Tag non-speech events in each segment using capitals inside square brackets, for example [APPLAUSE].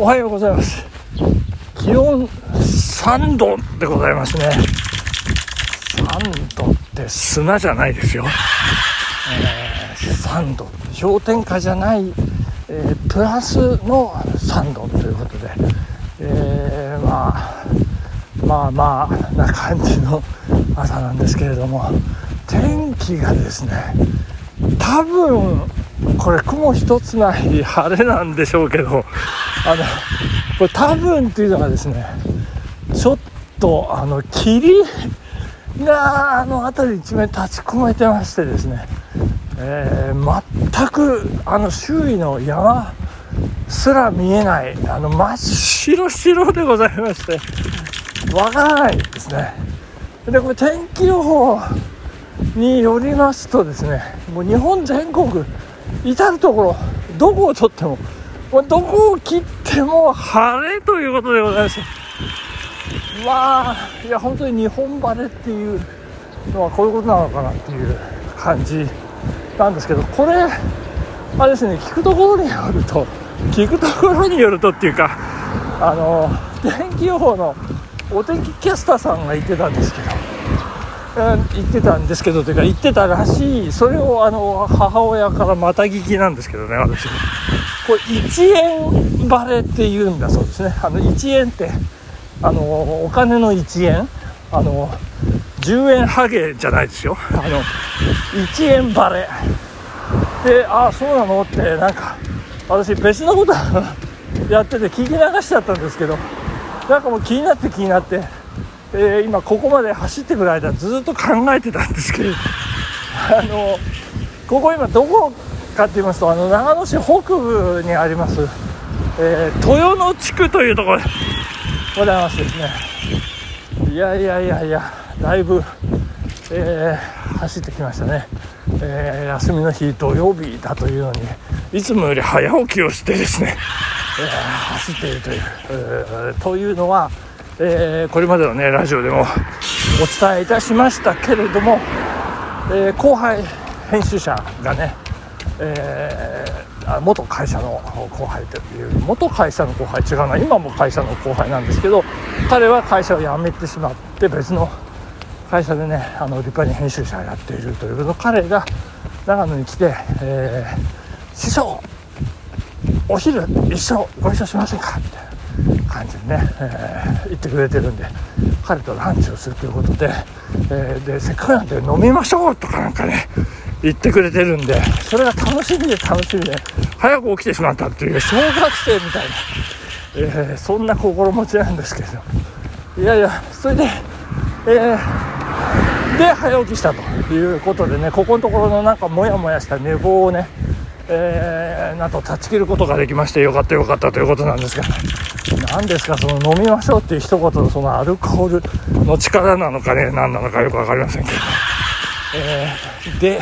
おはようございます。気温3度でございますね。3度って砂じゃないですよ、えー、3度。氷点下じゃない、えー、プラスの3度ということで、えー、まあまあまあな感じの朝なんですけれども天気がですね多分これ雲一つない晴れなんでしょうけどあのこれ多分っていうのがですねちょっとあの霧があの辺り一面立ち込めてましてですね、えー、全くあの周囲の山すら見えないあの真っ白白でございましてわからないですね。でこれ天気予報によりますとですねもう日本全国至る所どこをとってももうどこを切っても晴れということでございます。まあいや本当に日本晴れっていうのはこういうことなのかなっていう感じなんですけどこれあれですね聞くところによると聞くところによるとっていうかあの天気予報のお天気キャスターさんが言ってたんですけど言ってたんですけどというか言ってたらしいそれをあの母親からまた聞きなんですけどね私これ1円バレっていうんだそうですね。あの1円ってあのお金の1円あの10円ハゲじゃないですよ。あの1円バレ。でああそうなの？ってなんか私別のことやってて聞き流しちゃったんですけどなんかもう気になって気になって。えー、今ここまで走ってくる間ずっと考えてたんですけど [LAUGHS] あのここ今どこかって言いますとあの長野市北部にあります、えー、豊野地区というところでございますですね。いやいやいやいやだいぶ、えー、走ってきましたね、えー、休みの日土曜日だというのにいつもより早起きをしてですね、え走っているという、えというのはえー、これまでのねラジオでもお伝えいたしましたけれども、えー、後輩編集者がね、えー、元会社の後輩という元会社の後輩違うな今も会社の後輩なんですけど彼は会社を辞めてしまって別の会社でねあの立派に編集者をやっているというの彼が長野に来て、えー、師匠お昼一緒ご一緒しませんか？みたいな。感じでね、えー、言ってくれてるんで彼とランチをするということで,、えー、でせっかくなんで飲みましょうとかなんかね言ってくれてるんでそれが楽しみで楽しみで早く起きてしまったっていう小学生みたいな、えー、そんな心持ちなんですけど。いやいやそれで、えー、で早起きしたということでねここのところのなんかモヤモヤした寝坊をねえー、なんと断ち切ることができましてよかったよかったということなんですが何ですかその飲みましょうっていう一言のそのアルコールの力なのかね何なのかよく分かりませんけど、えー、で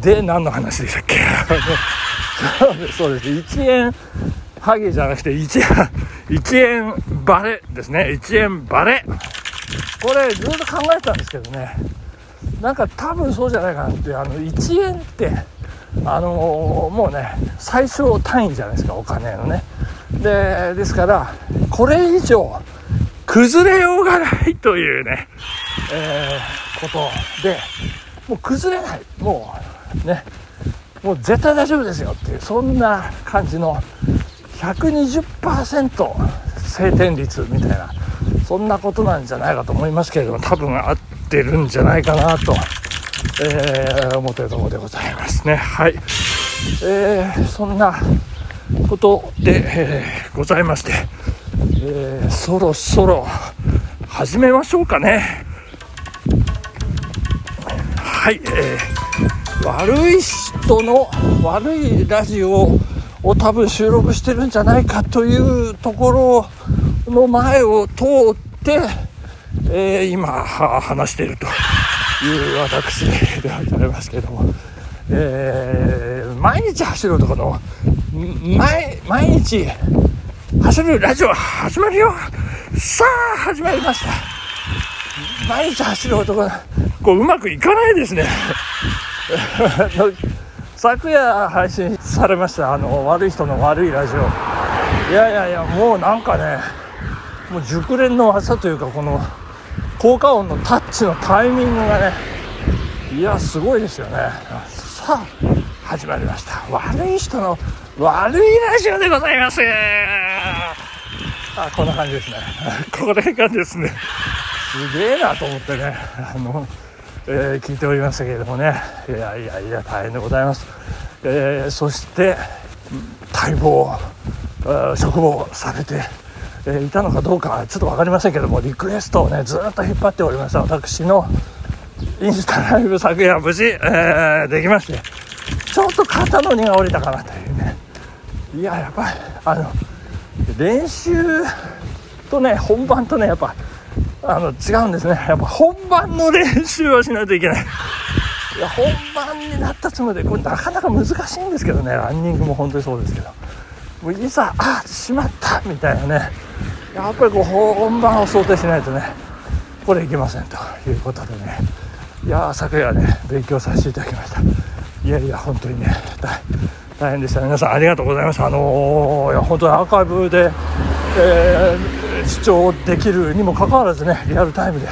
で何の話でしたっけ？[LAUGHS] そうです。そうです1円ハゲじゃなくて 1, 1円バレですね。1円バレ。これずっと考えてたんですけどね。なんか多分そうじゃないかなってあの1円ってあの、もうね最小単位じゃないですかお金のね。でですからこれ以上崩れようがないというね、えー、ことでもう崩れない。もうねもう絶対大丈夫ですよっていうそんな感じの120%晴天率みたいなそんなことなんじゃないかと思いますけれども多分合ってるんじゃないかなと、えー、思ってるところでございますね。はい、えー、そんなことで、えー、ございまして、えー、そろそろ始めましょうかね。はい、えー、悪い人の悪いラジオを多分収録してるんじゃないかというところの前を通って、えー、今話していると。いう私でございますけれども。えー、毎日走る男の毎毎日走るラジオ始まるよ。さあ始まりました。毎日走る男こううまくいかないですね。[LAUGHS] 昨夜配信されましたあの悪い人の悪いラジオ。いやいやいやもうなんかねもう熟練の技というかこの効果音のタッチのタイミングがねいやすごいですよね。さあ始まりました。悪い人の悪いラジオでございます。あこんな感じですね。これがですね。すげえなと思ってね。あの、えー、聞いておりましたけれどもね。いやいやいや大変でございます、えー、そして待望嘱望されて、えー、いたのかどうかちょっと分かりませんけどもリクエストをねずっと引っ張っておりました私のインスタライブ昨夜無事、えー、[LAUGHS] できましてちょっと肩の荷が下りたかなと。いうねいややっぱりあの練習とね本番とねやっぱあの違うんですね。やっぱ本番の練習をしないといけない。いや本番になったつもりでこれなかなか難しいんですけどねランニングも本当にそうですけど。もういざあしまったみたいなね。やっぱりこう本番を想定しないとねこれいけませんということでね。いや昨夜ね勉強させていただきました。いやいや本当にね大変でした。皆さんありがとうございましたあのー、いや本当にアーカイブで、えー、視聴できるにもかかわらずねリアルタイムで、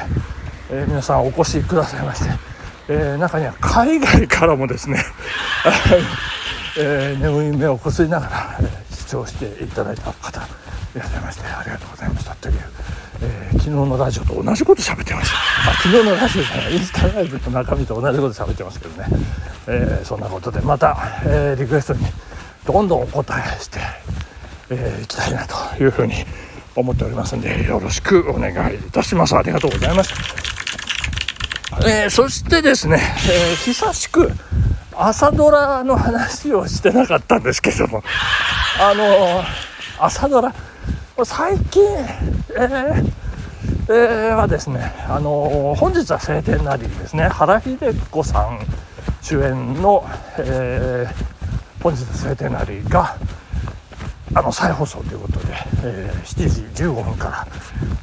えー、皆さんお越しくださいまして、え中には海外からもですね [LAUGHS] え眠い目をこすりながら、え視聴していただいた方いらっしゃいましてありがとうございましたという、え昨日のラジオと同じこと喋ってました。あ昨日のラジオじゃないインスタライブと中身と同じこと喋ってますけどね。えー、そんなことでまた、えー、リクエストにどんどんお答えしてい、えー、きたいなというふうに思っておりますんでよろしくお願いいたします。ありがとうございます、えー、そしてですね、え久しく朝ドラの話をしてなかったんですけども。あの朝ドラ最近、えーえー、はですね、あの本日は晴天なりですね原秀子さん主演の、えー、本日の晴天なりがあの再放送ということで、えー、7時15分から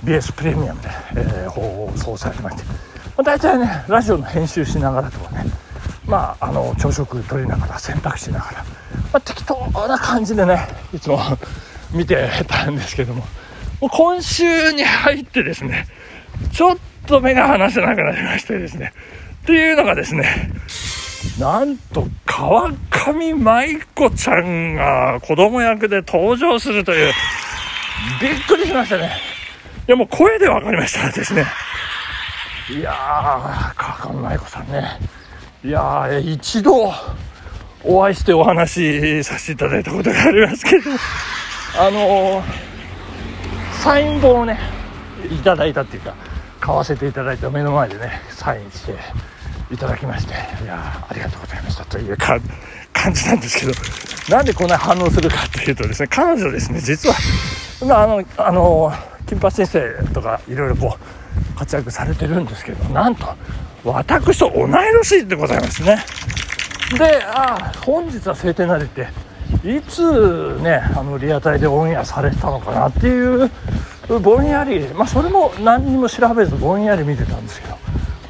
BS プレミアムで、えー、放送されまして、まあ、大体ねラジオの編集しながらとかねまああの朝食取りながら洗濯しながら、まあ、適当な感じでねいつも見てたんですけども。今週に入ってですねちょっと目が離せなくなりましてですね。っていうのがですねなんと川上舞子ちゃんが子供役で登場するというびっくりしましたね。いやもう声で分かりましたですね。いやー川上舞子さんね。いやー一度お会いしてお話しさせていただいたことがありますけどあのー、サイン本をねいただいたっていうか買わせていただいた目の前でねサインしていただきましていやありがとうございましたという感じなんですけどなんでこんな反応するかというとですね彼女ですね実は、まあ、あのあの金八先生とかいろいろこう活躍されてるんですけどなんと私と同い年でございますね。であ本日は晴天なりっていつねあのリアタイでオンエアされてたのかなっていうぼんやり。まあそれも何にも調べずぼんやり見てたんですけど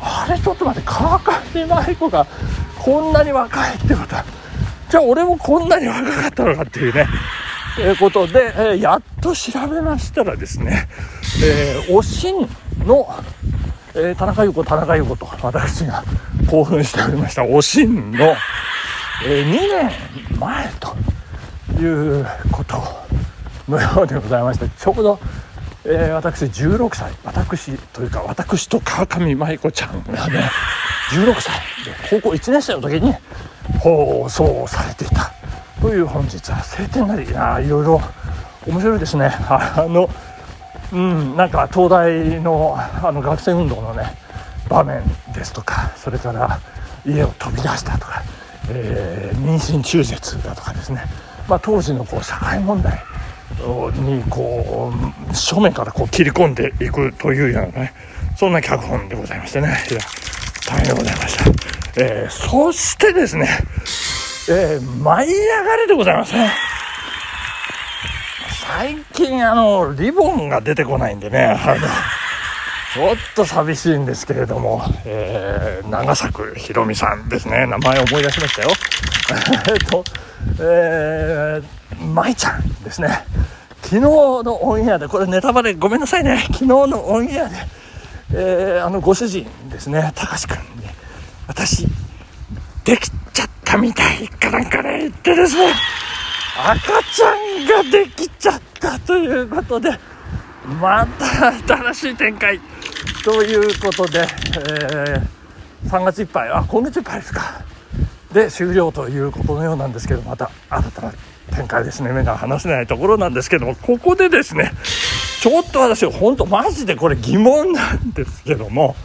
あれちょっと待って川上舞子がこんなに若いってことじゃあ俺もこんなに若かったのかっていうね。えー、ことで、えー、やっと調べましたらですね、えー、おしんの、えー、田中優子田中優子と私が興奮しておりました。おしんの、え、2年前ということのようでございましてちょうどえー、私16歳私というか私と川上舞子ちゃんがね16歳で高校1年生の時に放送されていたという本日は晴天なりいろいろ面白いですね。あのうんなんか東大のあの学生運動のね場面ですとかそれから家を飛び出したとか、えー、妊娠中絶だとかですね、まあ、当時のこう社会問題にこう正面からこう切り込んでいくというようなねそんな脚本でございましてね。いや大変でございました、えー、そしてですね、えー、舞い上がりでございますね。最近あのリボンが出てこないんでねあのちょっと寂しいんですけれども、えー、長作ひろみさんですね。名前思い出しましたよ。[LAUGHS] えっとえー、舞ちゃんですね。昨日のオンエアでこれネタバレごめんなさいね。昨日のオンエアで、えー、あのご主人ですね。たかし君に私できちゃったみたいかなんかね言ってですね。赤ちゃんができちゃったということでまた新しい展開。ということで、えー、3月いっぱいあ今月いっぱいですか。で終了ということのようなんですけどまた新たな展開ですね。目が離せないところなんですけどもここでですねちょっと私本当マジでこれ疑問なんですけども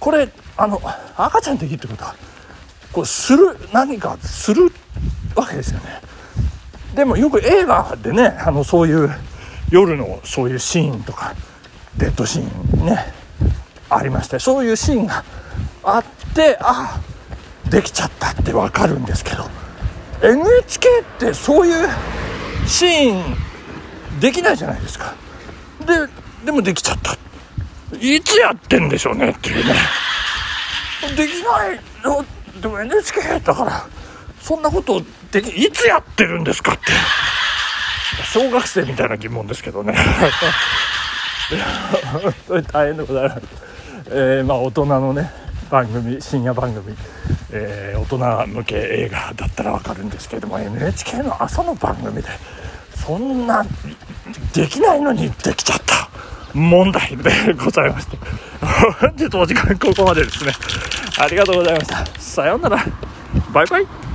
これあの赤ちゃんできるってことはこうする何かするわけですよね。でもよく映画でねあのそういう夜のそういうシーンとかデッドシーンねありましてそういうシーンがあってあできちゃったって分かるんですけど NHK ってそういうシーンできないじゃないですか。ででもできちゃった。いつやってんでしょうねっていうね。できないのでも NHK だからそんなことできいつやってるんですかって。小学生みたいな疑問ですけどね。本当に大変でございます、えー、まあ大人のね番組深夜番組、えー、大人向け映画だったら分かるんですけども NHK の朝の番組でそんなできないのにできちゃった問題でございまして。本日お時間ここまでですね。ありがとうございました。さようなら。バイバイ。